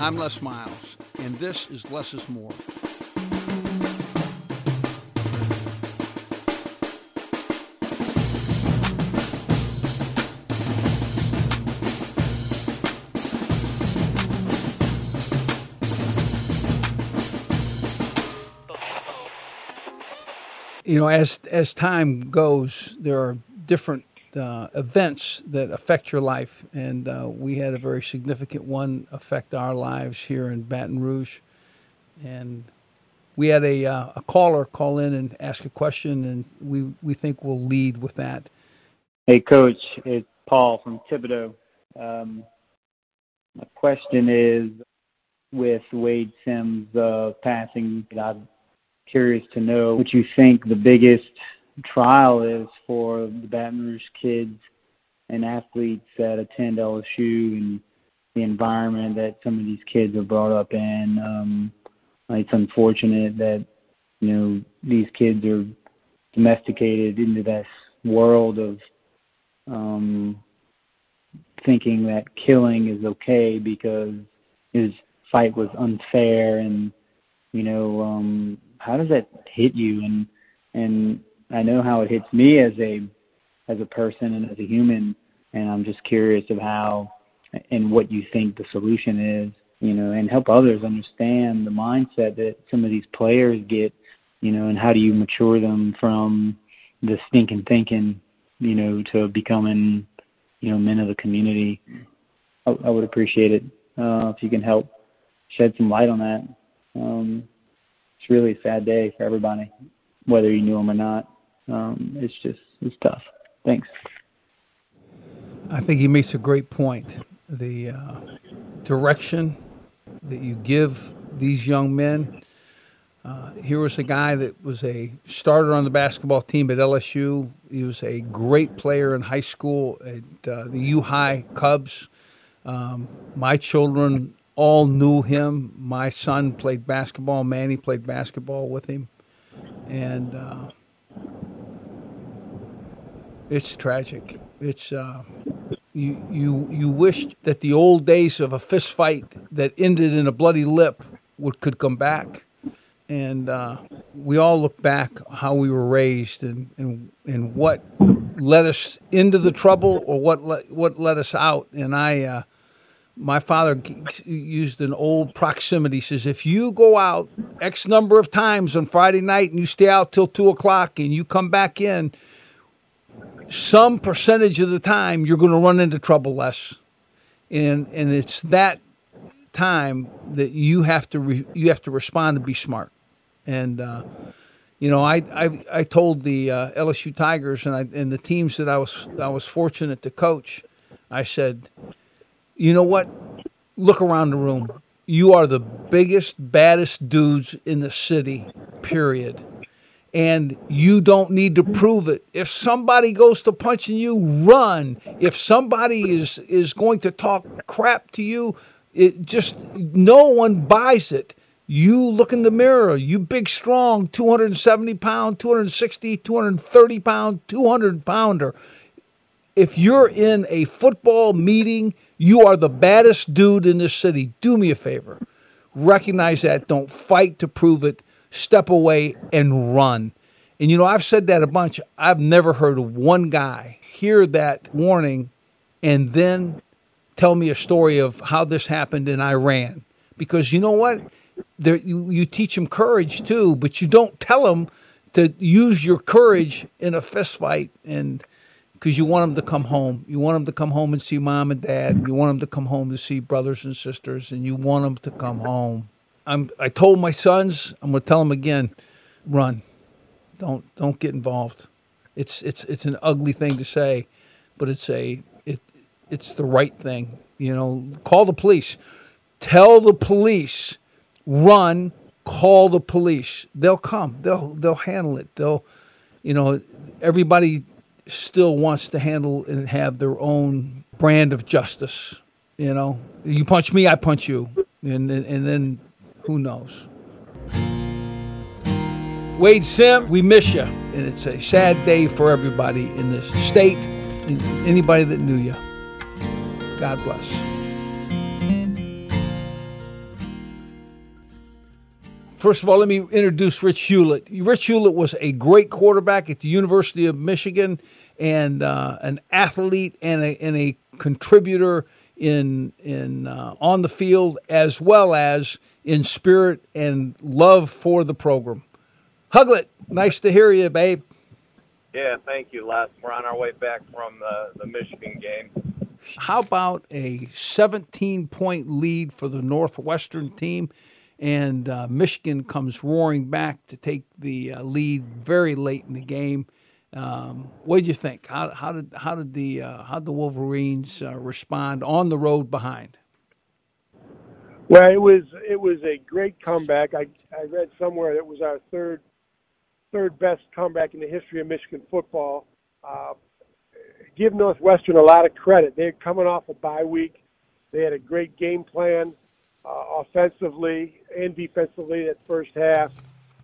I'm Les Miles, and this is Les is More. You know, as as time goes, there are different uh, events that affect your life, and uh, we had a very significant one affect our lives here in Baton Rouge, and we had a uh, a caller call in and ask a question, and we we think we'll lead with that. Hey, Coach, it's Paul from Thibodaux. Um, my question is, with Wayde Sims' uh, passing, I'm curious to know what you think the biggest trial is for the Baton Rouge kids and athletes that attend LSU and the environment that some of these kids are brought up in. Um, it's unfortunate that you know these kids are domesticated into this world of um, thinking that killing is okay because his fight was unfair and you know um, how does that hit you and and I know how it hits me as a as a person and as a human, and I'm just curious of how and what you think the solution is, you know, and help others understand the mindset that some of these players get, you know, and how do you mature them from the stinking thinking, you know, to becoming, you know, men of the community. I, I would appreciate it uh, if you can help shed some light on that. Um, it's really a sad day for everybody, whether you knew them or not um, it's just it's tough. Thanks. I think he makes a great point. The uh, direction that you give these young men. Uh, here was a guy that was a starter on the basketball team at LSU. He was a great player in high school at uh, the U High Cubs. Um, my children all knew him. My son played basketball. Manny played basketball with him, and uh, it's tragic. It's uh, you you you wish that the old days of a fist fight that ended in a bloody lip would could come back, and uh, we all look back how we were raised and and and what led us into the trouble or what let, what led us out. And I. Uh, my father used an old proximity. He says, if you go out X number of times on Friday night and you stay out till two o'clock and you come back in, some percentage of the time you're going to run into trouble less, and and it's that time that you have to re, you have to respond and be smart, and uh, you know I I, I told the uh, LSU Tigers and I and the teams that I was I was fortunate to coach, I said, you know what, look around the room. You are the biggest, baddest dudes in the city, period and you don't need to prove it. If somebody goes to punching you, run. If somebody is is going to talk crap to you, it just no one buys it. You look in the mirror, you big, strong, 270 pound, 260, 230 pound, 200 pounder. If you're in a football meeting, you are the baddest dude in this city. Do me a favor. Recognize that. Don't fight to prove it step away and run. And you know, I've said that a bunch. I've never heard one guy hear that warning and then tell me a story of how this happened in Iran. Because you know what? There, you, you teach them courage too, but you don't tell them to use your courage in a fist fight and because you want them to come home. You want them to come home and see mom and dad. You want them to come home to see brothers and sisters, and you want them to come home. I'm, I told my sons, I'm going to tell them again, run. Don't don't get involved. It's it's it's an ugly thing to say, but it's a it it's the right thing. You know, call the police. Tell the police, run, call the police. They'll come. They'll they'll handle it. They'll you know, everybody still wants to handle and have their own brand of justice. You know, you punch me, I punch you, and and, and then who knows? Wayde Sim, we miss you. And it's a sad day for everybody in this state and anybody that knew you. God bless. First of all, let me introduce Rich Hewlett. Rich Hewlett was a great quarterback at the University of Michigan and uh, an athlete and a, and a contributor in in uh, on the field as well as in spirit and love for the program. Hewlett, nice to hear you, babe. Yeah, thank you, Les. We're on our way back from the, the Michigan game. How about a 17 point lead for the Northwestern team? And uh, Michigan comes roaring back to take the uh, lead very late in the game. Um, what did you think? How, how did how did the uh, how did the Wolverines uh, respond on the road behind? Well, it was it was a great comeback. I I read somewhere that it was our third third best comeback in the history of Michigan football. Uh, give Northwestern a lot of credit. They're coming off a bye week. They had a great game plan uh, offensively and defensively that first half.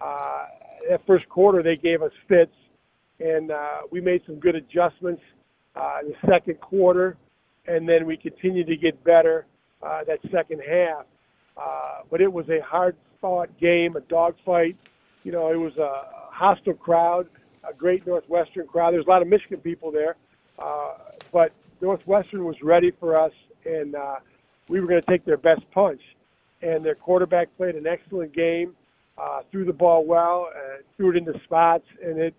Uh, that first quarter, they gave us fits, and uh, we made some good adjustments uh, in the second quarter, and then we continued to get better uh, that second half. Uh, but it was a hard-fought game, a dogfight. You know, it was a hostile crowd, a great Northwestern crowd. There's a lot of Michigan people there, uh, but Northwestern was ready for us, and uh, we were going to take their best punch. And their quarterback played an excellent game, uh, threw the ball well, uh, threw it into spots, and it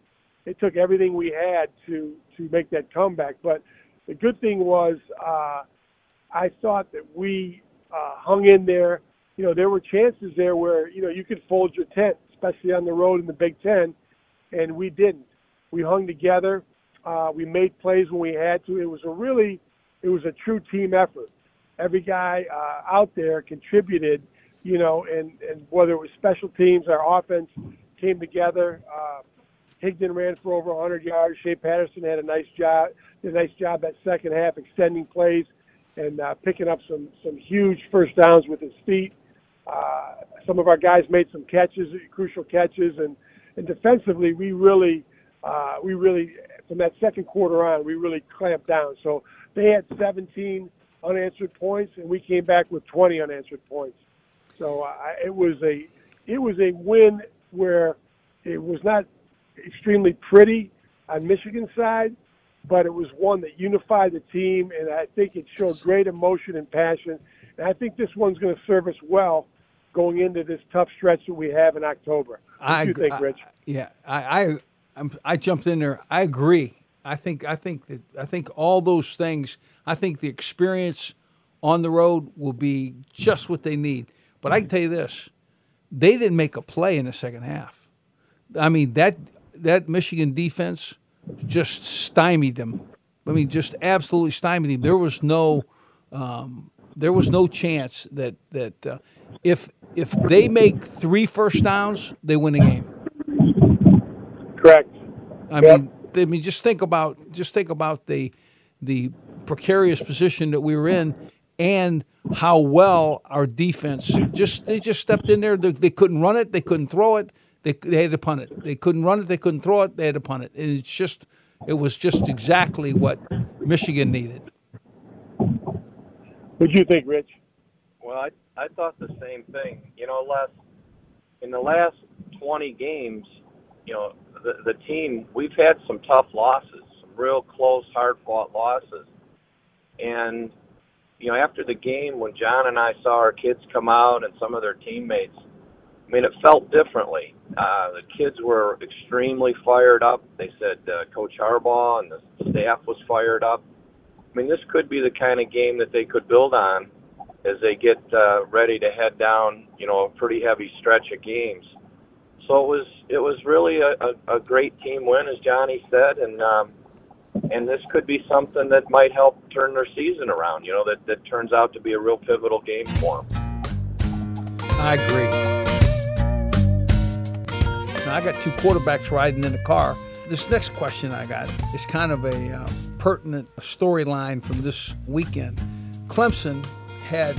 it took everything we had to to make that comeback. But the good thing was, uh, I thought that we uh, hung in there. You know, there were chances there where you know you could fold your tent, especially on the road in the Big Ten, and we didn't. We hung together. Uh, we made plays when we had to. It was a really, it was a true team effort. Every guy uh, out there contributed, you know, and and whether it was special teams, our offense came together. Uh, Higdon ran for over 100 yards. Shea Patterson had a nice job, did a nice job that second half, extending plays and uh, picking up some some huge first downs with his feet. Uh, some of our guys made some catches, crucial catches, and and defensively we really uh, we really from that second quarter on we really clamped down. So they had 17 unanswered points, and we came back with 20 unanswered points. So uh, it was a it was a win where it was not extremely pretty on Michigan's side, but it was one that unified the team, and I think it showed great emotion and passion. And I think this one's going to serve us well going into this tough stretch that we have in October. What I do you think, Rich? Yeah, I I, I'm, I jumped in there. I agree. I think I think that I think all those things. I think the experience on the road will be just what they need. But I can tell you this: they didn't make a play in the second half. I mean that that Michigan defense just stymied them. I mean, just absolutely stymied them. There was no, um, there was no chance that that uh, if if they make three first downs, they win the game. Correct. I Yep. mean, I mean, just think about just think about the the precarious position that we were in, and how well our defense just they just stepped in there. They, they couldn't run it, they couldn't throw it, they they had to punt it. They couldn't run it, they couldn't throw it, they had to punt it. And it's just it was just exactly what Michigan needed. What do you think, Rich? Well, I, I thought the same thing. You know, Les, in the last 20 games, you know, the, the team, we've had some tough losses, some real close, hard fought losses. And, you know, after the game, when John and I saw our kids come out and some of their teammates, I mean, it felt differently. Uh, the kids were extremely fired up. They said uh, Coach Harbaugh and the staff was fired up. I mean, this could be the kind of game that they could build on as they get uh, ready to head down, you know, a pretty heavy stretch of games. So it was it was really a, a, a great team win, as Johnny said, and um, and this could be something that might help turn their season around. You know, that that turns out to be a real pivotal game for them. I agree. I got two quarterbacks riding in the car. This next question I got is kind of a uh, pertinent storyline from this weekend. Clemson had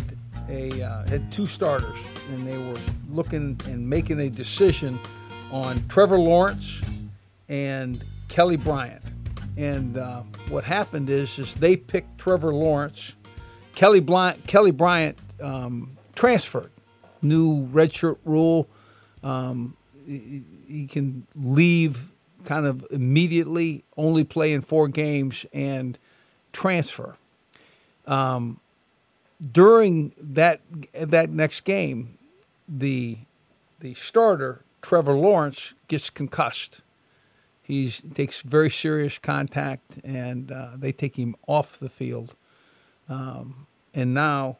a uh, had two starters, and they were looking and making a decision on Trevor Lawrence and Kelly Bryant. And uh, what happened is, is they picked Trevor Lawrence. Kelly Bryant, Kelly Bryant um, transferred. New redshirt rule. Um, he, can leave kind of immediately, only play in four games, and transfer. Um, during that that next game, the the starter Trevor Lawrence gets concussed. He takes very serious contact, and uh, they take him off the field. Um, and now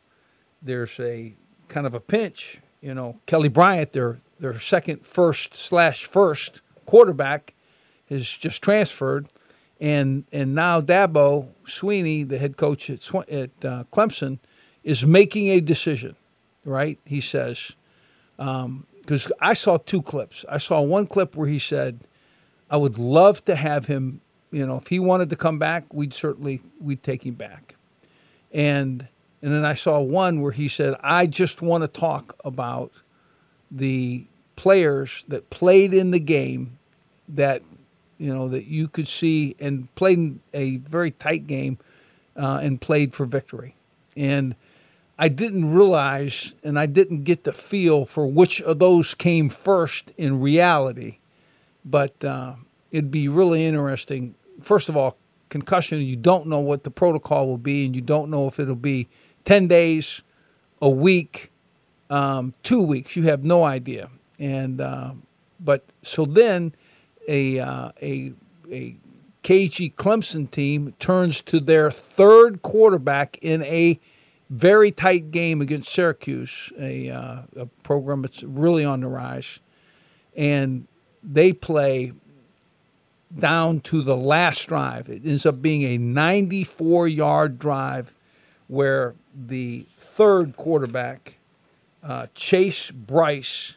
there's a kind of a pinch. You know, Kelly Bryant, their their second first slash first quarterback, has just transferred, and and now Dabo Swinney, the head coach at at uh, Clemson, is making a decision. Right, he says, because um, I saw two clips. I saw one clip where he said, "I would love to have him. You know, if he wanted to come back, we'd certainly we'd take him back." And and then I saw one where he said, "I just want to talk about the players that played in the game that you know that you could see and played a very tight game uh, and played for victory." And I didn't realize and I didn't get the feel for which of those came first in reality, but uh, it'd be really interesting. First of all, concussion, you don't know what the protocol will be, and you don't know if it'll be 10 days, a week, um, two weeks. You have no idea. And, uh, but so then a, uh, a, a KG Clemson team turns to their third quarterback in a very tight game against Syracuse, a, uh, a program that's really on the rise. And they play down to the last drive. It ends up being a 94 yard drive where the third quarterback, uh, Chase Brice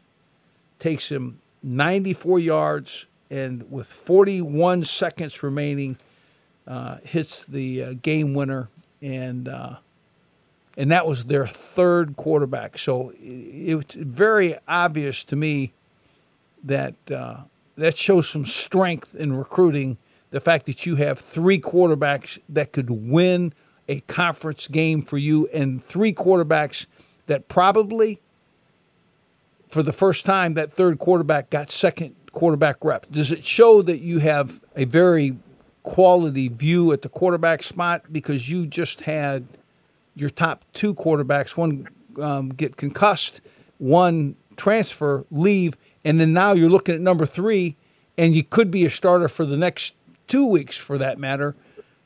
takes him 94 yards and with 41 seconds remaining, uh, hits the uh, game winner. And uh, and that was their third quarterback. So it's very obvious to me that uh, that shows some strength in recruiting. The fact that you have three quarterbacks that could win a conference game for you, and three quarterbacks that probably, for the first time, that third quarterback got second quarterback rep. Does it show that you have a very quality view at the quarterback spot because you just had your top two quarterbacks, one um, get concussed, one transfer, leave, and then now you're looking at number three, and you could be a starter for the next two weeks, for that matter.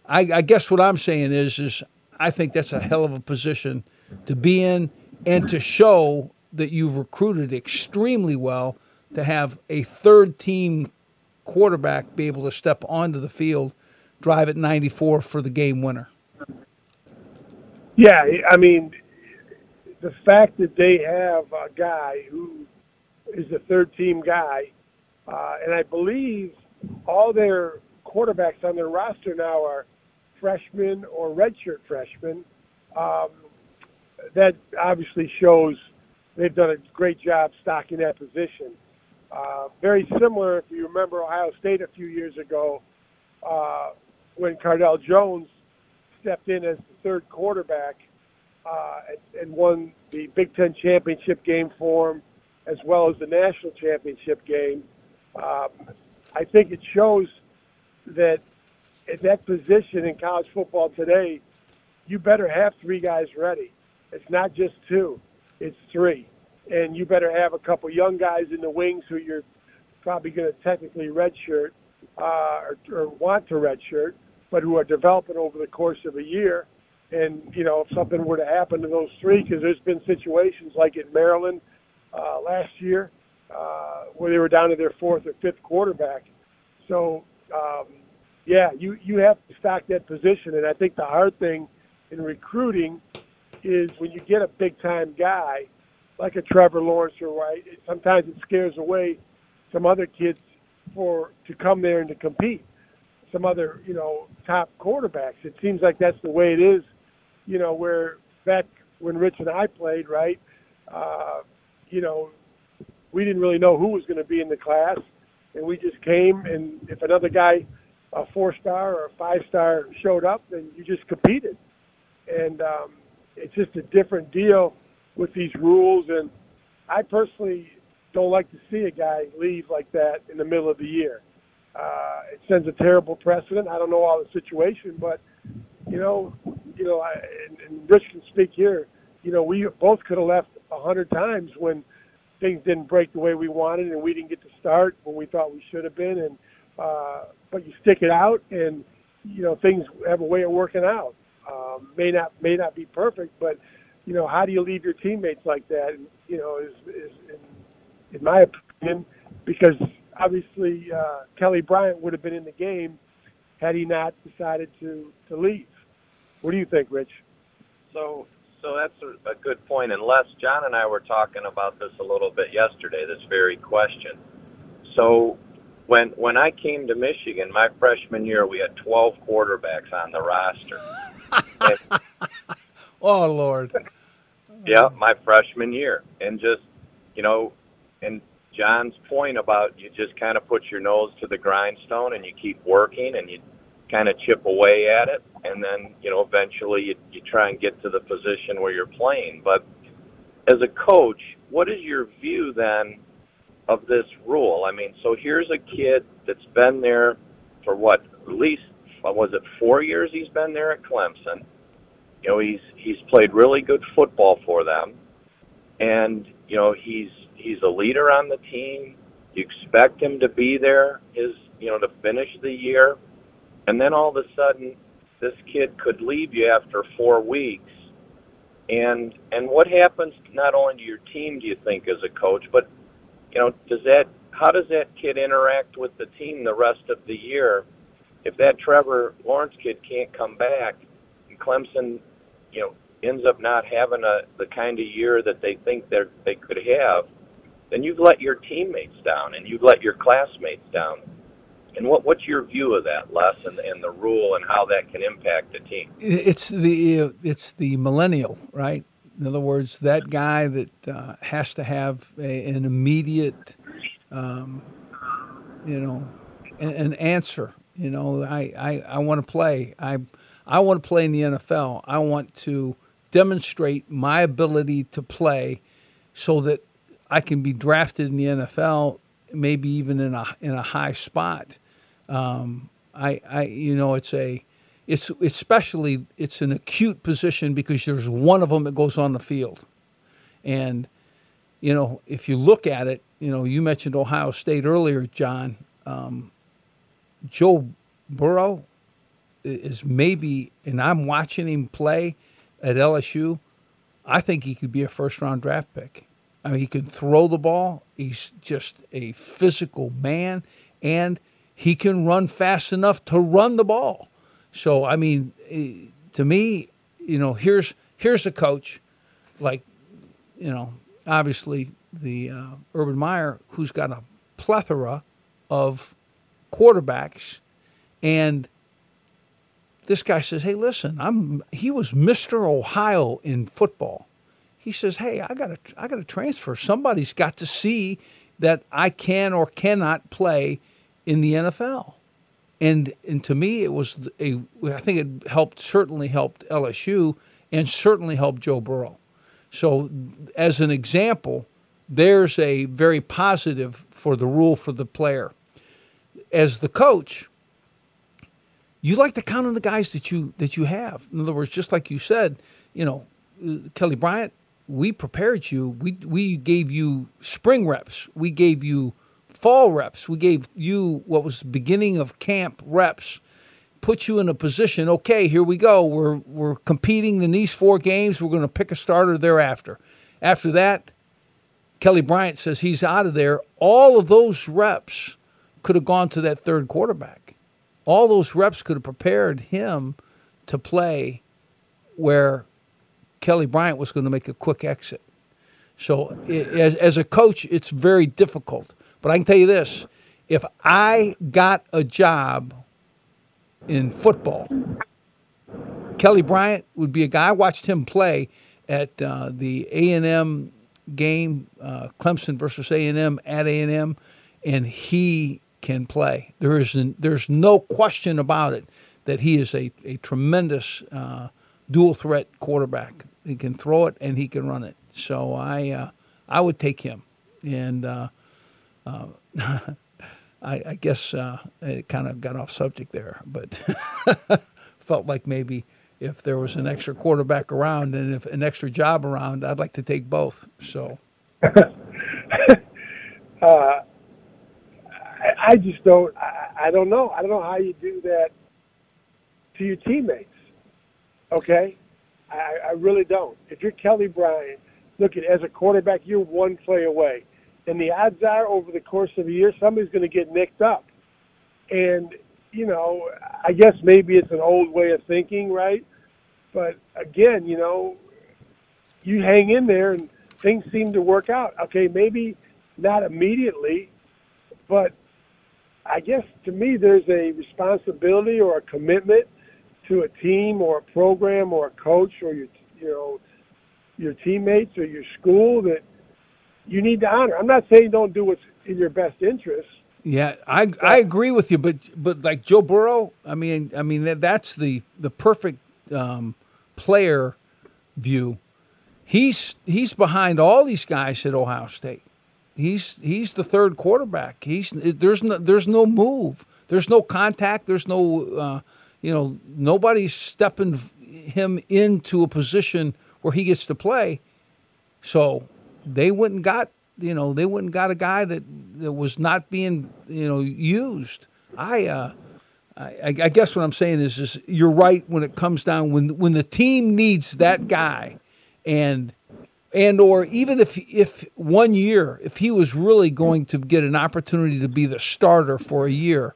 I, I guess what I'm saying is, is I think that's a hell of a position to be in, and to show that you've recruited extremely well to have a third team quarterback be able to step onto the field, drive at 94 for the game winner. Yeah, I mean, the fact that they have a guy who is a third team guy, uh, and I believe all their quarterbacks on their roster now are freshmen or redshirt freshmen. Um, that obviously shows they've done a great job stocking that position. Uh, very similar, if you remember Ohio State a few years ago, uh, when Cardale Jones stepped in as the third quarterback uh, and, and won the Big Ten championship game for him, as well as the national championship game. Um, I think it shows that at that position in college football today, you better have three guys ready. It's not just two, it's three. And you better have a couple young guys in the wings who you're probably going to technically redshirt uh, or, or want to redshirt but who are developing over the course of a year. And you know, if something were to happen to those three, because there's been situations like in Maryland uh, last year uh, where they were down to their fourth or fifth quarterback. So um, yeah, you you have to stock that position. And I think the hard thing in recruiting is when you get a big time guy like a Trevor Lawrence or right, sometimes it scares away some other kids for to come there and to compete some other, you know, top quarterbacks. It seems like that's the way it is, you know, where back when Rich and I played, right? Uh, you know, we didn't really know who was going to be in the class, and we just came. And if another guy, a four star or a five star, showed up, then you just competed. And um, it's just a different deal with these rules. And I personally don't like to see a guy leave like that in the middle of the year. Uh, it sends a terrible precedent. I don't know all the situation, but you know, you know, I, and, and Rich can speak here. You know, we both could have left a hundred times when things didn't break the way we wanted, and we didn't get to start when we thought we should have been. And uh, but you stick it out, and you know things have a way of working out. Um, may not may not be perfect, but you know how do you leave your teammates like that? And, you know, is, is in, in my opinion, because obviously uh, Kelly Bryant would have been in the game had he not decided to to leave. What do you think, Rich? So, so that's a, a good point. And Les, John and I were talking about this a little bit yesterday. This very question. So, when when I came to Michigan, my freshman year, we had 12 quarterbacks on the roster. oh Lord. Yeah, my freshman year, and just you know, and John's point about you just kind of put your nose to the grindstone and you keep working and you kind of chip away at it, and then you know eventually you, you try and get to the position where you're playing. But as a coach, what is your view then of this rule? I mean, so here's a kid that's been there for what at least was it four years he's been there at Clemson. You know, he's he's played really good football for them, and you know he's he's a leader on the team. You expect him to be there, his you know, to finish the year and then all of a sudden this kid could leave you after four weeks and and what happens not only to your team do you think as a coach but you know does that how does that kid interact with the team the rest of the year if that Trevor Lawrence kid can't come back and Clemson you know ends up not having a the kind of year that they think they they could have then you've let your teammates down and you've let your classmates down and what, what's your view of that, Les, and, and the rule and how that can impact the team? It's the it's the millennial, right? In other words, that guy that uh, has to have a, an immediate, um, you know, an, an, answer. You know, I, I, I want to play. I I want to play in the NFL. I want to demonstrate my ability to play, so that I can be drafted in the NFL, maybe even in a in a high spot. Um, I, I, you know, it's a, it's especially it's an acute position because there's one of them that goes on the field, and you know if you look at it, you know you mentioned Ohio State earlier, John. Um, Joe Burrow is maybe, and I'm watching him play at LSU. I think he could be a first round draft pick. I mean, he can throw the ball. He's just a physical man, and he can run fast enough to run the ball. So I mean, eh, to me, you know, here's here's a coach, like, you know, obviously the uh, Urban Meyer, who's got a plethora of quarterbacks, and this guy says, "Hey, listen, I'm." He was Mister Ohio in football. He says, "Hey, I got to, I got to transfer. Somebody's got to see that I can or cannot play." in the NFL. And and to me, it was a. I think it helped certainly helped LSU and certainly helped Joe Burrow. So, as an example, there's a very positive for the rule for the player. As the coach, you like to count on the guys that you that you have. In other words, just like you said, you know, uh, Kelly Bryant, we prepared you. We we gave you spring reps. We gave you fall reps. We gave you what was beginning of camp reps, put you in a position. Okay, here we go. We're we're competing in these four games. We're going to pick a starter thereafter. After that, Kelly Bryant says he's out of there. All of those reps could have gone to that third quarterback. All those reps could have prepared him to play where Kelly Bryant was going to make a quick exit. So, as, as a coach, it's very difficult. But I can tell you this if I got a job in football, Kelly Bryant would be a guy. I watched him play at uh, the A and M game, uh, Clemson versus A and M at A and M, and he can play. There is there's no question about it that he is a a tremendous uh, dual threat quarterback. He can throw it and he can run it. So I uh, I would take him and uh, uh, I, I, guess uh, it kind of got off subject there, but felt like maybe if there was an extra quarterback around and if an extra job around, I'd like to take both. So, uh, I, I, just don't. I, I don't know. I don't know how you do that to your teammates. Okay, I, I really don't. If you're Kelly Bryant, look at as a quarterback, you're one play away, and the odds are over the course of a year, somebody's going to get nicked up. And you know, I guess maybe it's an old way of thinking, right? But again, you know, you hang in there and things seem to work out. Okay, maybe not immediately, but I guess to me there's a responsibility or a commitment to a team or a program or a coach or your you know your teammates or your school that you need to honor. I'm not saying don't do what's in your best interest. Yeah, I I agree with you, but but like Joe Burrow, I mean, I mean that, that's the the perfect um, player view, he's he's behind all these guys at Ohio State. He's he's the third quarterback. He's there's no there's no move. There's no contact. There's no uh, you know nobody's stepping him into a position where he gets to play. So they wouldn't got you know they wouldn't got a guy that, that was not being you know used. I uh, I, I, guess what I'm saying is, is you're right when it comes down when when the team needs that guy, and and or even if if one year if he was really going to get an opportunity to be the starter for a year,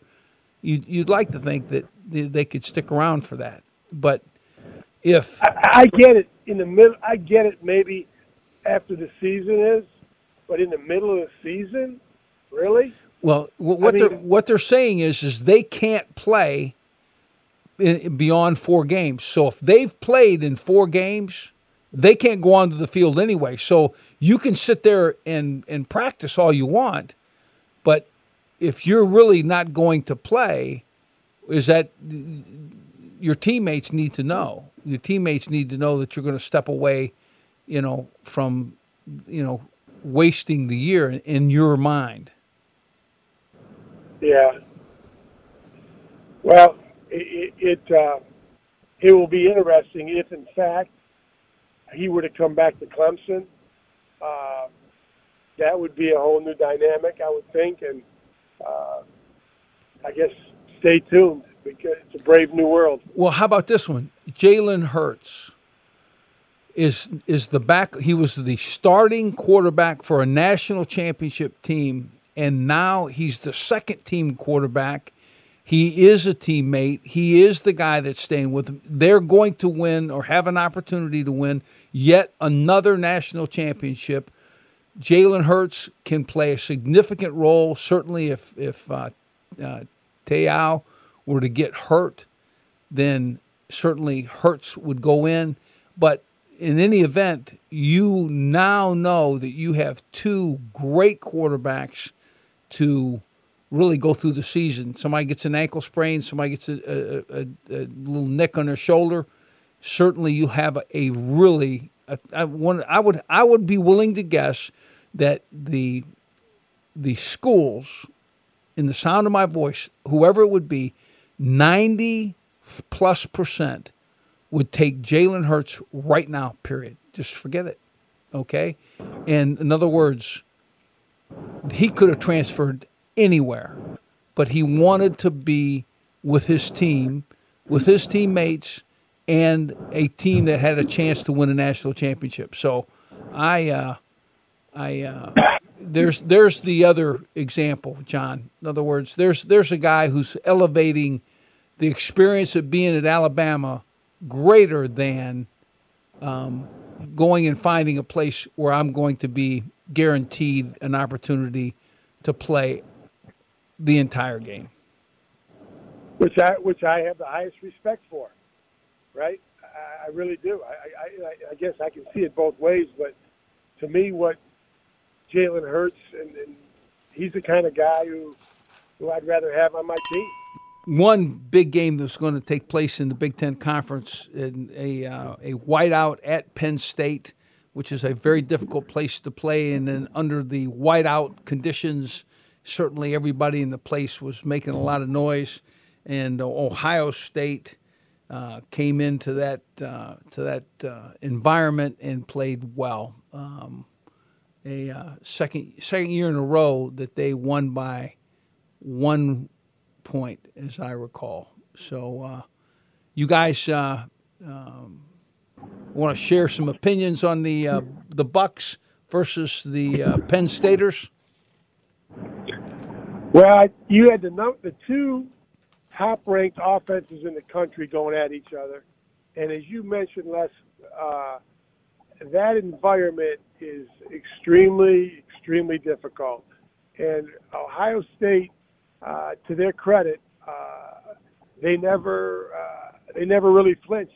you'd, you'd like to think that they could stick around for that. But if I, I get it in the middle, I get it maybe after the season is, but in the middle of the season, really? Well, what I mean, they're what they're saying is is they can't play beyond four games. So if they've played in four games, they can't go onto the field anyway. So you can sit there and and practice all you want, but if you're really not going to play, is that your teammates need to know. Your teammates need to know that you're going to step away, you know, from you know wasting the year in your mind. Yeah. Well, it it, uh, it will be interesting if, in fact, he were to come back to Clemson. Uh, that would be a whole new dynamic, I would think, and uh, I guess stay tuned because it's a brave new world. Well, how about this one? Jalen Hurts is is the back. He was the starting quarterback for a national championship team and now he's the second team quarterback. He is a teammate. He is the guy that's staying with them. They're going to win or have an opportunity to win yet another national championship. Jalen Hurts can play a significant role. Certainly, if if uh, uh, were to get hurt, then certainly Hurts would go in. But in any event, you now know that you have two great quarterbacks to really go through the season. Somebody gets an ankle sprain, somebody gets a, a, a, a little nick on their shoulder. Certainly, you have a, really. I, one, I would I would be willing to guess that the the schools, in the sound of my voice, whoever it would be, ninety plus percent would take Jalen Hurts right now. Period. Just forget it. Okay. And in other words, he could have transferred anywhere, but he wanted to be with his team, with his teammates, and a team that had a chance to win a national championship. So, I, uh, I, uh, there's there's the other example, John. In other words, there's there's a guy who's elevating the experience of being at Alabama greater than um, going and finding a place where I'm going to be guaranteed an opportunity to play the entire game. Which I which I have the highest respect for, right? I, I really do. I, I I guess I can see it both ways, but to me, what Jalen Hurts and, and he's the kind of guy who who I'd rather have on my team one big game that's going to take place in the Big Ten Conference in a uh, a whiteout at Penn State which is a very difficult place to play. And then under the whiteout conditions, certainly everybody in the place was making a lot of noise. And Ohio State uh, came into that uh, to that uh, environment and played well. Um, a uh, second second year in a row that they won by one point, as I recall. So, uh, you guys uh, um, want to share some opinions on the uh, the Bucks versus the uh, Penn Staters? Well, you had the the two top ranked offenses in the country going at each other, and as you mentioned, Les, uh, that environment is extremely extremely difficult. And Ohio State, uh, to their credit, uh, they never uh, they never really flinched.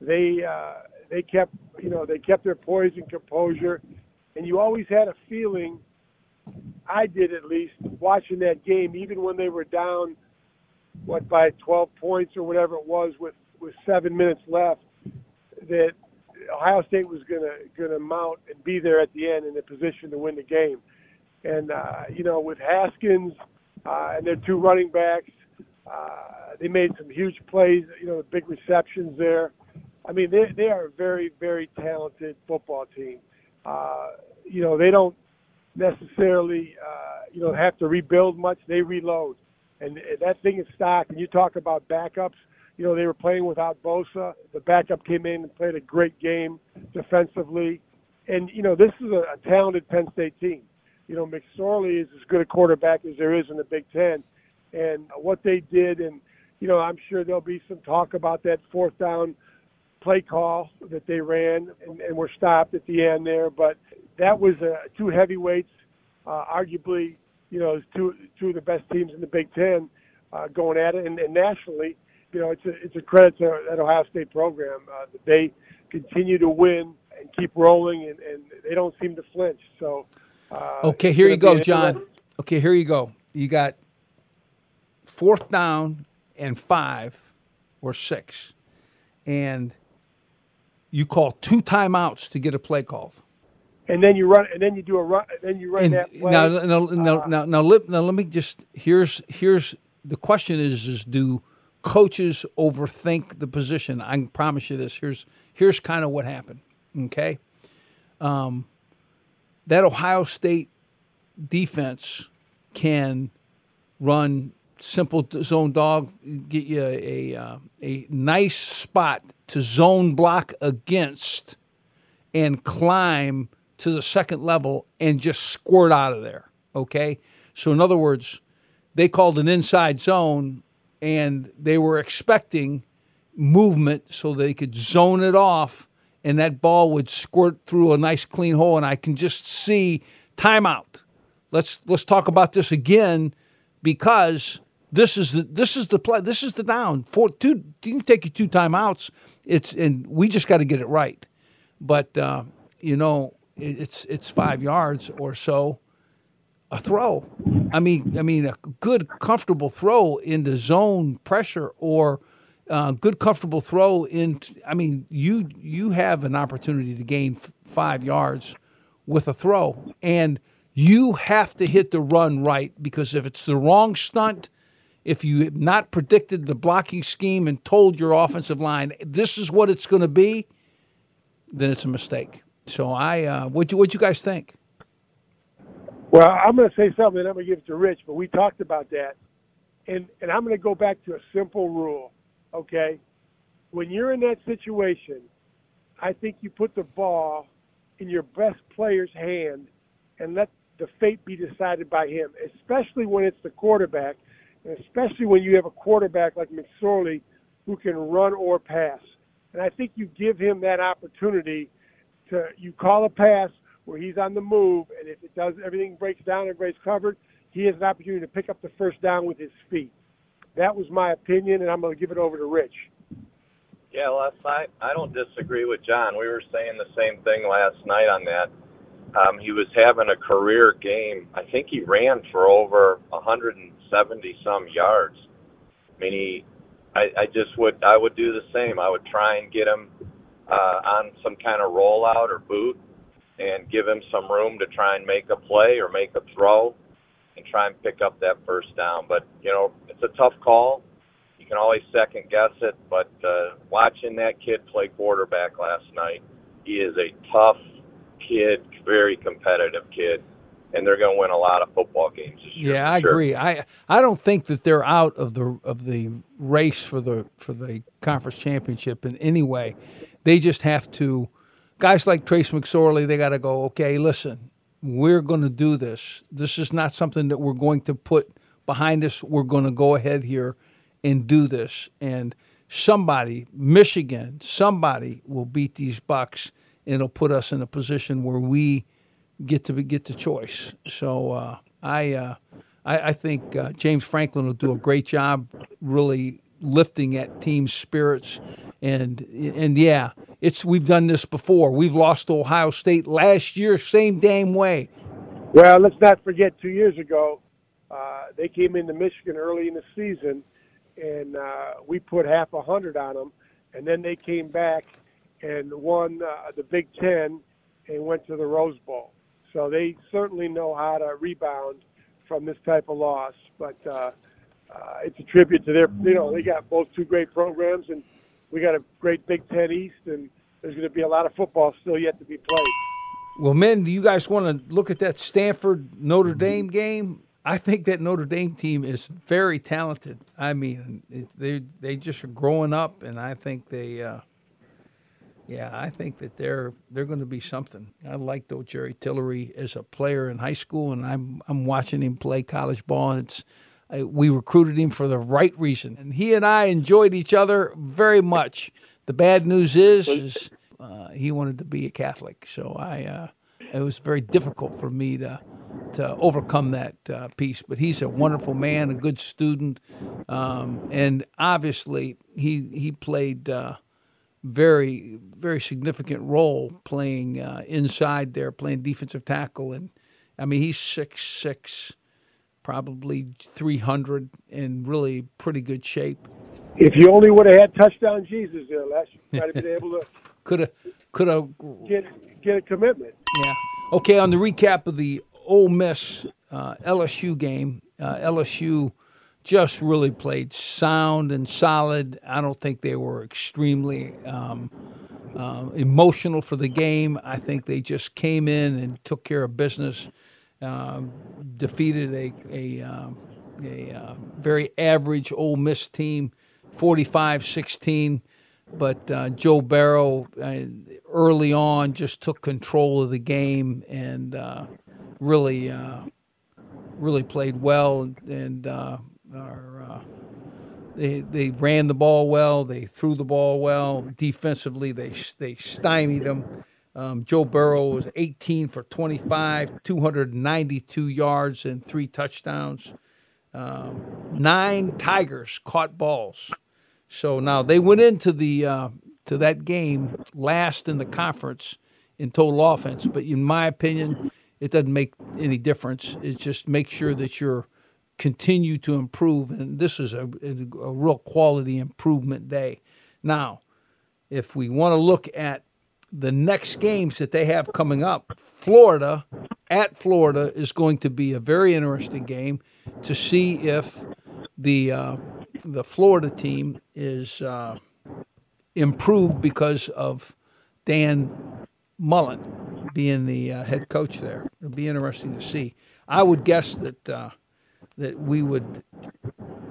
They uh, they kept you know they kept their poise and composure, and you always had a feeling. I did at least watching that game, even when they were down, what by 12 points or whatever it was, with with seven minutes left, that Ohio State was gonna gonna mount and be there at the end in a position to win the game. And uh, you know, with Haskins uh, and their two running backs, uh, they made some huge plays. You know, big receptions there. I mean, they they are a very very talented football team. Uh, you know, they don't necessarily uh, you know have to rebuild much. They reload, and that thing is stock. And you talk about backups. You know, they were playing without Bosa. The backup came in and played a great game defensively. And you know, this is a, a talented Penn State team. You know, McSorley is as good a quarterback as there is in the Big Ten, and what they did, and you know, I'm sure there'll be some talk about that fourth down play call that they ran and, and were stopped at the end there. But that was uh, two heavyweights, uh, arguably, you know, two two of the best teams in the Big Ten uh, going at it, and, and nationally, you know, it's a it's a credit to that Ohio State program uh, that they continue to win and keep rolling, and, and they don't seem to flinch. So. Uh, okay, here you go, John. Okay, here you go. You got fourth down and five or six, and you call two timeouts to get a play called. And then you run, and then you do a run, and then you run and that play. Now, now, now, uh, now, now, let, now, let me just here's here's the question is is do coaches overthink the position? I can promise you this. Here's here's kind of what happened. Okay, um, that Ohio State defense can run simple zone dog, get you a, a, uh, a nice spot to zone block against and climb to the second level and just squirt out of there. Okay? So, in other words, they called an inside zone and they were expecting movement so they could zone it off and that ball would squirt through a nice clean hole and I can just see timeout. Let's let's talk about this again because this is the this is the play. This is the down. Four two. You can take your two timeouts. It's and we just got to get it right. But uh, you know, it's it's five yards or so. A throw. I mean, I mean, a good comfortable throw into zone pressure or uh, good comfortable throw in. I mean, you you have an opportunity to gain f- five yards with a throw, and you have to hit the run right because if it's the wrong stunt if you have not predicted the blocking scheme and told your offensive line this is what it's going to be, then it's a mistake. So I, uh, what you what you guys think? Well, I'm going to say something, and I'm going to give it to Rich. But we talked about that, and and I'm going to go back to a simple rule. Okay, when you're in that situation, I think you put the ball in your best player's hand and let the fate be decided by him, especially when it's the quarterback especially when you have a quarterback like McSorley who can run or pass. And I think you give him that opportunity to you call a pass where he's on the move, and if it does everything breaks down, everybody's covered, he has an opportunity to pick up the first down with his feet. That was my opinion, and I'm going to give it over to Rich. Yeah, Les, I, I don't disagree with John. We were saying the same thing last night on that. Um, he was having a career game. I think he ran for over 170 some yards. I mean, he, I, I just would, I would do the same. I would try and get him uh, on some kind of rollout or boot and give him some room to try and make a play or make a throw and try and pick up that first down. But, you know, it's a tough call. You can always second guess it, but uh, watching that kid play quarterback last night, he is a tough kid, very competitive kid and they're going to win a lot of football games this year. Yeah, I sure. agree. I I don't think that they're out of the of the race for the for the conference championship in any way. They just have to. Guys like Trace McSorley, they got to go. Okay, listen, we're going to do this. This is not something that we're going to put behind us. We're going to go ahead here and do this. And somebody, Michigan, somebody will beat these Bucks, and it'll put us in a position where we get to get the choice. So uh, I, uh, I, I think uh, James Franklin will do a great job, really lifting at team spirits, and and yeah, it's we've done this before. We've lost to Ohio State last year, same damn way. Well, let's not forget two years ago, uh, they came into Michigan early in the season, and uh, we put half a hundred on them, and then they came back and won uh, the Big Ten and went to the Rose Bowl. So they certainly know how to rebound from this type of loss. But uh, uh, it's a tribute to their, you know, they got both two great programs, and we got a great Big Ten East, and there's going to be a lot of football still yet to be played. Well, men, do you guys want to look at that Stanford Notre Dame game? I think that Notre Dame team is very talented. I mean, it, they they just are growing up, and I think they. Uh, yeah, I think that they're they're going to be something. I liked though Jerry Tillery as a player in high school, and I'm I'm watching him play college ball, and it's I, we recruited him for the right reason, and he and I enjoyed each other very much. The bad news is, is uh, he wanted to be a Catholic, so I uh, it was very difficult for me to to overcome that uh, piece. But he's a wonderful man, a good student, um, and obviously he he played uh, very very significant role playing uh, inside there, playing defensive tackle, and I mean he's six six, probably three hundred, in really pretty good shape. If you only would have had touchdown Jesus there, Les, you might have been able to Could have could have get get a commitment. Yeah. Okay. On the recap of the Ole Miss uh, LSU game, uh, LSU just really played sound and solid. I don't think they were extremely um, uh, emotional for the game. I think they just came in and took care of business, uh, defeated a a, um, a uh, very average Ole Miss team, 45-16. But uh, Joe Burrow uh, early on just took control of the game and uh, really really played well and are uh, they they ran the ball well, they threw the ball well. Defensively, they they stymied them. Um, Joe Burrow was 18 for 25, 292 yards and three touchdowns. Um, nine Tigers caught balls. So now they went into the uh, to that game last in the conference in total offense. But in my opinion, it doesn't make any difference. It just make sure that you're continue to improve. And this is a, a, real quality improvement day. Now, if we want to look at the next games that they have coming up, Florida at Florida is going to be a very interesting game to see if the uh, the Florida team is uh, improved because of Dan Mullen being the uh, head coach there. It'll be interesting to see. I would guess that uh, that we would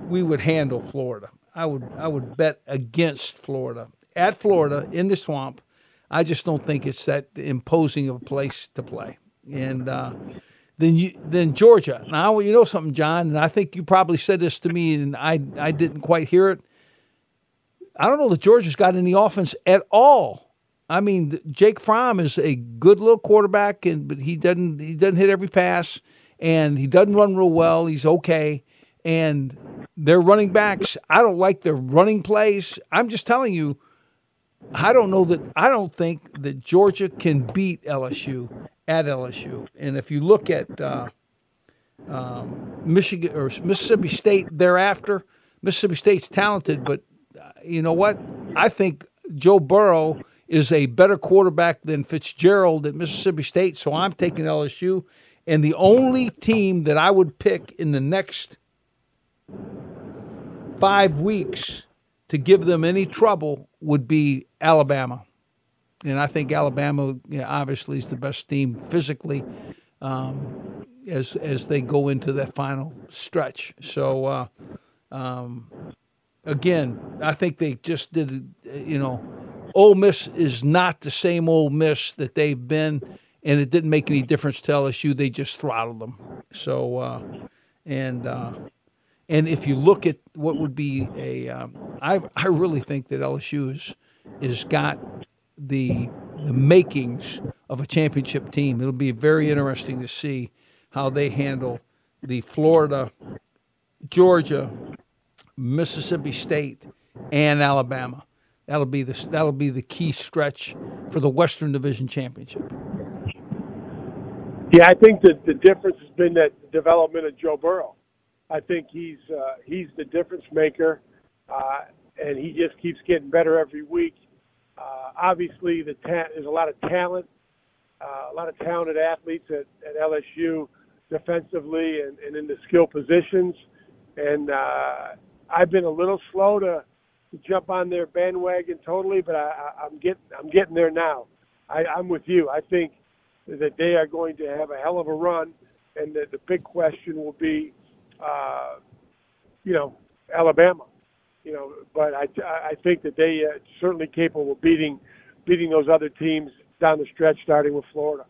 we would handle Florida. I would I would bet against Florida at Florida in the swamp. I just don't think it's that imposing of a place to play. And uh, then you then Georgia. Now you know something, John, and I think you probably said this to me, and I I didn't quite hear it. I don't know that Georgia's got any offense at all. I mean, Jake Fromm is a good little quarterback, and but he doesn't he doesn't hit every pass and he doesn't run real well. He's okay. And their running backs, I don't like their running plays. I'm just telling you, I don't know that I don't think that Georgia can beat LSU at LSU. And if you look at uh, um, Michigan or Mississippi State thereafter, Mississippi State's talented, but uh, you know what? I think Joe Burrow is a better quarterback than Fitzgerald at Mississippi State, so I'm taking LSU. And the only team that I would pick in the next five weeks to give them any trouble would be Alabama. And I think Alabama you know, obviously is the best team physically um, as as they go into that final stretch. So, uh, um, again, I think they just did. You know, Ole Miss is not the same Ole Miss that they've been, and it didn't make any difference to LSU. They just throttled them. So, uh, and uh, and if you look at what would be a, um, I I really think that LSU is is got the the makings of a championship team. It'll be very interesting to see how they handle the Florida, Georgia, Mississippi State, and Alabama. That'll be the that'll be the key stretch for the Western Division championship. Yeah, I think that the difference has been that development of Joe Burrow. I think he's uh, he's the difference maker, uh, and he just keeps getting better every week. Uh, obviously, the ta- there's a lot of talent, uh, a lot of talented athletes at, at LSU defensively and, and in the skill positions. And uh, I've been a little slow to, to jump on their bandwagon totally, but I, I, I'm getting I'm getting there now. I, I'm with you. I think that they are going to have a hell of a run, and that the big question will be, uh, you know, Alabama you know, but I I think that they are uh, certainly capable of beating beating those other teams down the stretch, starting with Florida.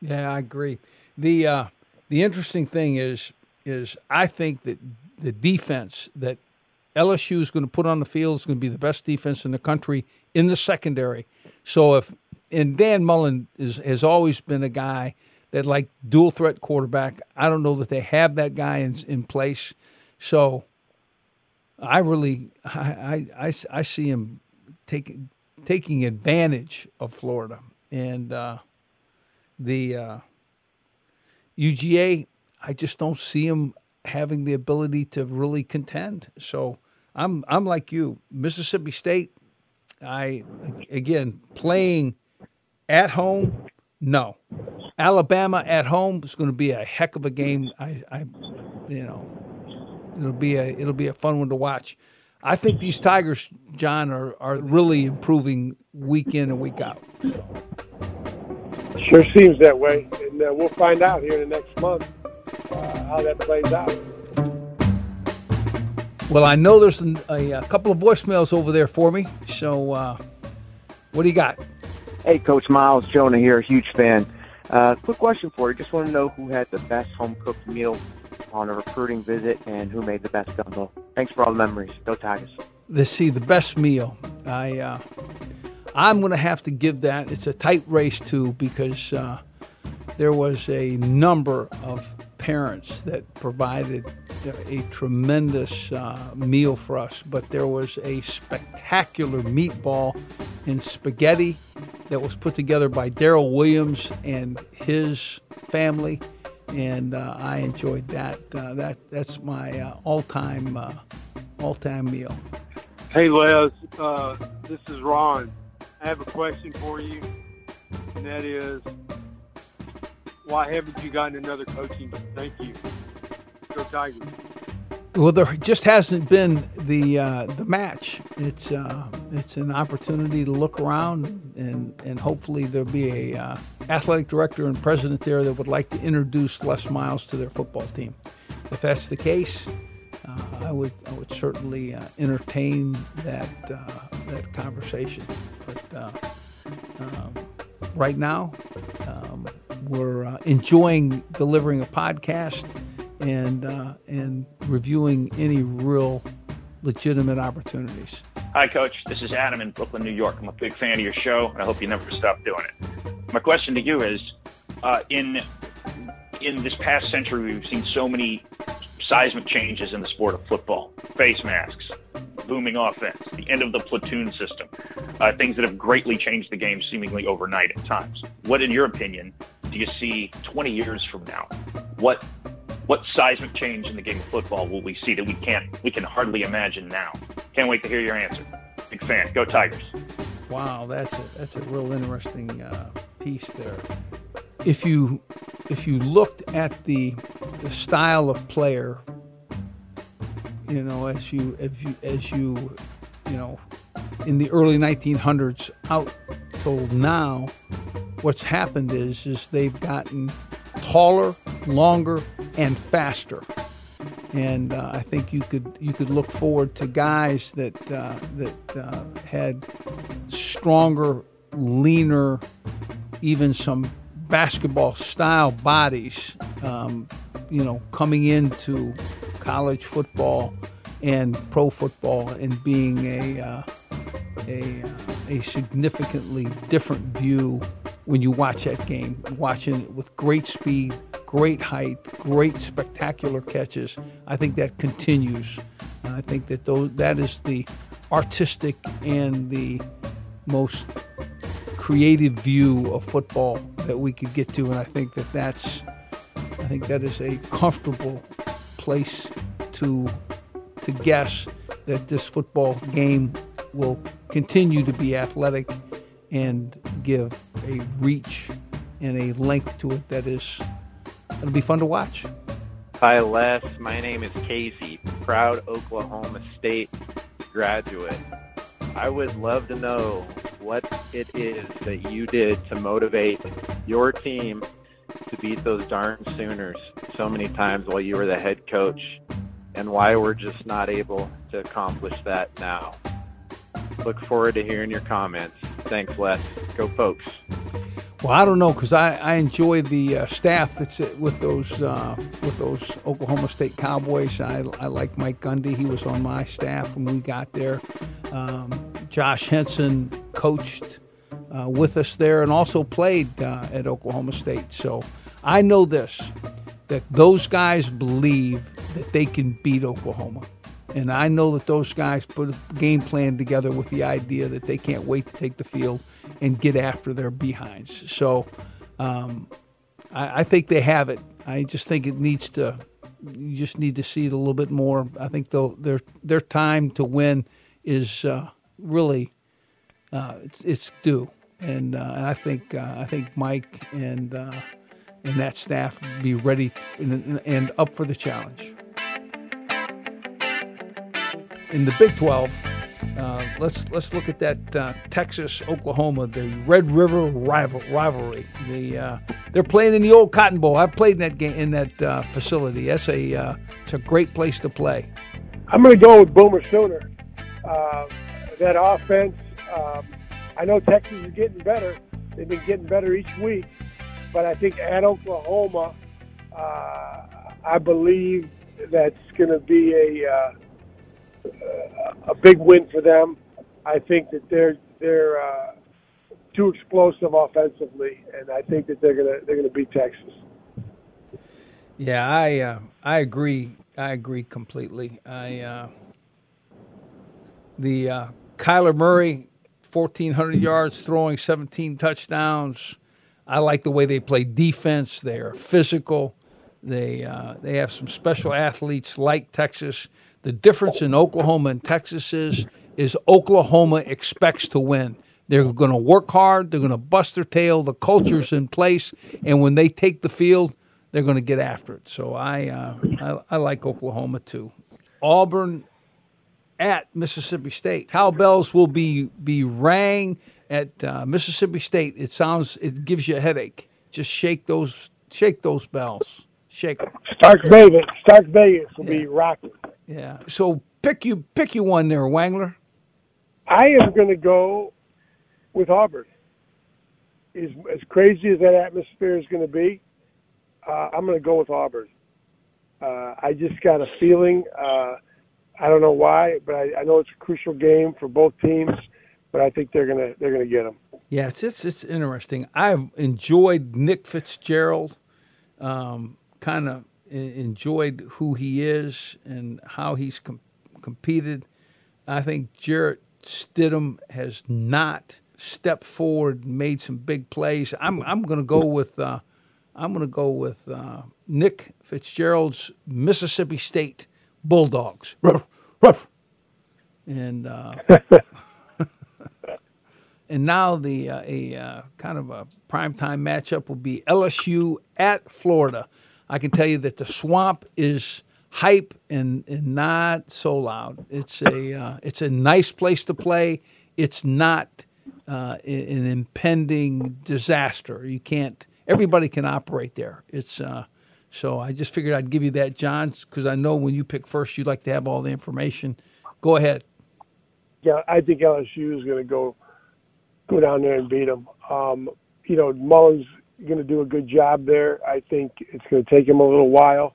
Yeah, I agree. the uh, The interesting thing is is I think that the defense that LSU is going to put on the field is going to be the best defense in the country in the secondary. So if and Dan Mullen is has always been a guy that like dual threat quarterback. I don't know that they have that guy in in place. So I really, I, I, I see him taking taking advantage of Florida and uh, the uh, UGA. I just don't see him having the ability to really contend. So I'm I'm like you, Mississippi State. I again playing at home. No, Alabama at home is going to be a heck of a game. I, I you know, It'll be a it'll be a fun one to watch. I think these Tigers, John, are, are really improving week in and week out. Sure seems that way, and uh, we'll find out here in the next month uh, how that plays out. Well, I know there's a, a, couple of voicemails over there for me. So, uh, what do you got? Hey, Coach Miles Jonah here, huge fan. Uh, quick question for you. Just want to know who had the best home cooked meal on a recruiting visit and who made the best gumbo. Thanks for all the memories. Go Tigers. Let's see the best meal. I uh, I'm going to have to give that. It's a tight race too because uh, there was a number of parents that provided a tremendous uh, meal for us, but there was a spectacular meatball and spaghetti that was put together by Daryl Williams and his family and uh, I enjoyed that. Uh, that that's my uh, all-time uh, all-time meal. Hey Les, uh, this is Ron. I have a question for you, and that is, why haven't you gotten another coaching? Thank you. Go Tigers. Well, there just hasn't been the uh, the match. It's uh, it's an opportunity to look around and and hopefully there'll be a uh, athletic director and president there that would like to introduce Les Miles to their football team. If that's the case, uh, I would I would certainly uh, entertain that uh, that conversation. But um, right now, um, we're enjoying delivering a podcast and uh, and reviewing any real legitimate opportunities. Hi, Coach. This is Adam in Brooklyn, New York. I'm a big fan of your show, and I hope you never stop doing it. My question to you is: uh, in in this past century, we've seen so many seismic changes in the sport of football. Face masks, booming offense, the end of the platoon system, uh, things that have greatly changed the game seemingly overnight at times. What, in your opinion, do you see 20 years from now? What what seismic change in the game of football will we see that we can't we can hardly imagine now? Can't wait to hear your answer. Big fan. Go Tigers. Wow, that's a, that's a real interesting uh, piece there. If you if you looked at the the style of player, you know, as you as you as you you know, in the early 1900s out till now, what's happened is is they've gotten taller, longer, and faster. And uh, I think you could you could look forward to guys that uh, that uh, had stronger, leaner, even some basketball style bodies. Um, you know, coming into college football and pro football and being a uh, a, uh, a significantly different view when you watch that game, watching it with great speed, great height, great spectacular catches. I think that continues. I think that those, that is the artistic and the most creative view of football that we could get to. And I think that that's, I think that is a comfortable place to to guess that this football game will continue to be athletic and give a reach and a length to it that is it'll be fun to watch. Hi Les, my name is Casey, proud Oklahoma State graduate. I would love to know what it is that you did to motivate your team to beat those darn Sooners so many times while you were the head coach and why we're just not able to accomplish that now. Look forward to hearing your comments. Thanks, Les. Go, folks. Well, I don't know because I, I enjoy the uh, staff that's with those uh, with those Oklahoma State Cowboys. I, I like Mike Gundy. He was on my staff when we got there. Um, Josh Henson coached uh, with us there and also played uh, at Oklahoma State. So I know this that those guys believe that they can beat Oklahoma. And I know that those guys put a game plan together with the idea that they can't wait to take the field and get after their behinds. So um, I, I, think they have it. I just think it needs to. You just need to see it a little bit more. I think their their time to win is uh, really uh, it's, it's, due, and, uh, and I think uh, I think Mike and uh, and that staff be ready and, and up for the challenge in the Big 12. Uh, let's let's look at that uh, Texas Oklahoma the Red River rival, rivalry. The uh, they're playing in the old Cotton Bowl. I've played in that game in that uh, facility. That's a uh, it's a great place to play. I'm going to go with Boomer Sooner. That offense. Um, I know Texas is getting better. They've been getting better each week, but I think at Oklahoma, I believe that's going to be a a big win for them. I think that they're they're uh, too explosive offensively, and I think that they're gonna they're gonna beat Texas. Yeah, I uh, I agree. I agree completely. I uh, the uh, Kyler Murray, fourteen hundred yards, throwing seventeen touchdowns. I like the way they play defense. They are physical. They uh, they have some special athletes like Texas. The difference in Oklahoma and Texas is is Oklahoma expects to win. They're going to work hard. They're going to bust their tail. The culture's in place, and when they take the field, they're going to get after it. So I, uh, I, I like Oklahoma too. Auburn at Mississippi State. Cowbells will be be rang at uh, Mississippi State. It sounds it gives you a headache. Just shake those shake those bells. Shake them. Stark Vegas. Stark Vegas will yeah. be rocking. Yeah. So pick you pick you one there, Wangler. I am going to go with Auburn. As as crazy as that atmosphere is going to be, uh, I'm going to go with Auburn. Uh, I just got a feeling. Uh, I don't know why, but I, I know it's a crucial game for both teams. But I think they're gonna they're gonna get them. Yeah, it's it's, it's interesting. I've enjoyed Nick Fitzgerald. Um, kind of enjoyed who he is and how he's com- competed. I think Jarrett Stidham has not stepped forward, made some big plays. I'm I'm going to go with uh, I'm going to go with uh, Nick Fitzgerald's Mississippi State Bulldogs. Ruff, ruff. And uh, and now the uh, a uh, kind of a primetime matchup will be LSU at Florida. I can tell you that the swamp is hype and, and not so loud. It's a uh, it's a nice place to play. It's not uh, an impending disaster. You can't. Everybody can operate there. It's uh, so I just figured I'd give you that, John, because I know when you pick first, you'd like to have all the information. Go ahead. Yeah, I think LSU is going to go go down there and beat them. Um, you know, Mullen's going to do a good job there. I think it's going to take him a little while.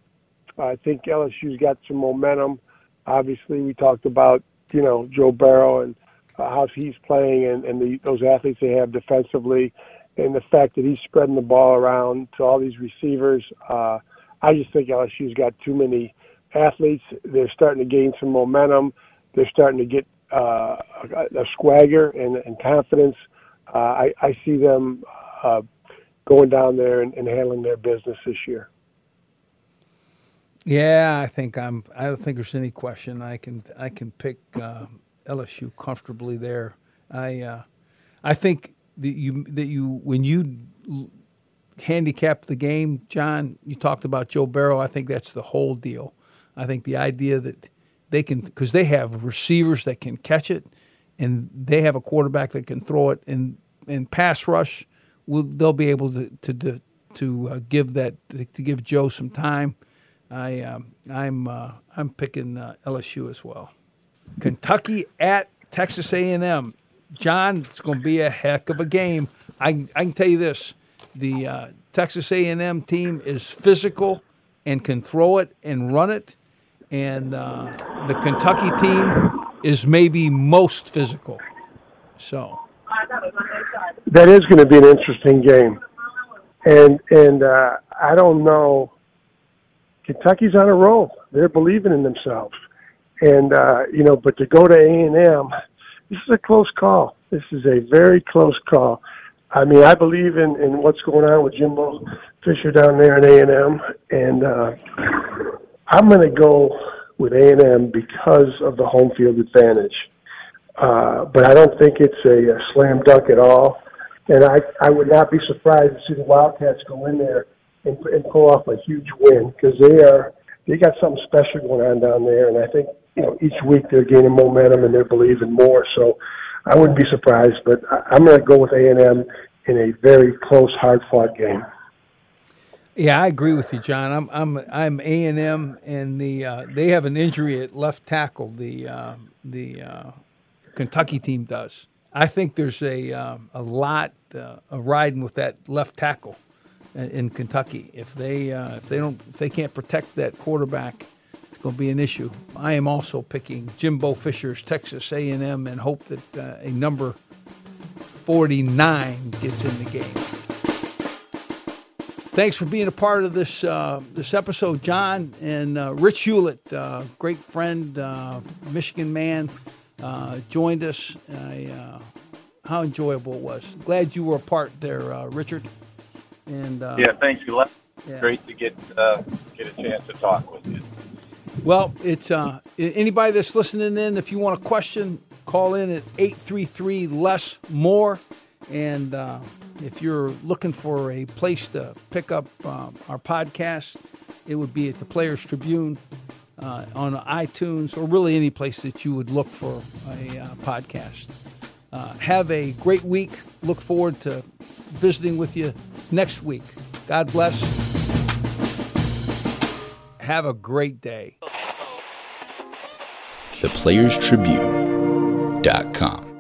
I think LSU's got some momentum. Obviously, we talked about you know Joe Burrow and uh, how he's playing and, and the, those athletes they have defensively, and the fact that he's spreading the ball around to all these receivers. Uh, I just think LSU's got too many athletes. They're starting to gain some momentum. They're starting to get uh, a, a swagger and, and confidence. Uh, I, I see them uh, going down there and, and handling their business this year. Yeah, I think I'm. I don't think there's any question. I can I can pick uh, LSU comfortably there. I uh, I think that you that you when you handicap the game, John, you talked about Joe Burrow. I think that's the whole deal. I think the idea that they can because they have receivers that can catch it, and they have a quarterback that can throw it, and and pass rush, will they'll be able to to to, uh, give that to give Joe some time. I um, I'm uh, I'm picking uh, LSU as well. Kentucky at Texas A&M. John, it's going to be a heck of a game. I I can tell you this: the uh, Texas A&M team is physical and can throw it and run it, and uh, the Kentucky team is maybe most physical. So that is going to be an interesting game, and and uh, I don't know. Kentucky's on a roll. They're believing in themselves, and uh, you know. But to go to A and M, this is a close call. This is a very close call. I mean, I believe in in what's going on with Jimbo Fisher down there in A and M, and uh, I'm going to go with A and M because of the home field advantage. Uh, but I don't think it's a, a slam dunk at all. And I, I would not be surprised to see the Wildcats go in there and, and pull off a huge win because they are they got something special going on down there. And I think you know each week they're gaining momentum and they're believing more. So I wouldn't be surprised, but I, I'm going to go with A and M in a very close, hard fought game. Yeah, I agree with you, John. I'm I'm I'm A and M, and the uh, they have an injury at left tackle. The uh, the uh, Kentucky team does. I think there's a um, a lot uh, of riding with that left tackle in, in Kentucky. If they uh, if they don't if they can't protect that quarterback, it's going to be an issue. I am also picking Jimbo Fisher's Texas A&M and hope that uh, a number 49 gets in the game. Thanks for being a part of this uh, this episode, John and uh, Rich Hewlett, uh, great friend, uh, Michigan man, uh, joined us. I, uh, how enjoyable it was! Glad you were a part there, uh, Richard. And yeah, thanks. Yeah. Great to get get a chance to talk with you. Well, it's anybody that's listening in. If you want a question, call in at eight three three less more and if you're looking for a place to pick up um, our podcast, it would be at the Players Tribune uh, on iTunes or really any place that you would look for a uh, podcast. Uh, have a great week. Look forward to visiting with you next week. God bless. Have a great day. ThePlayersTribune.com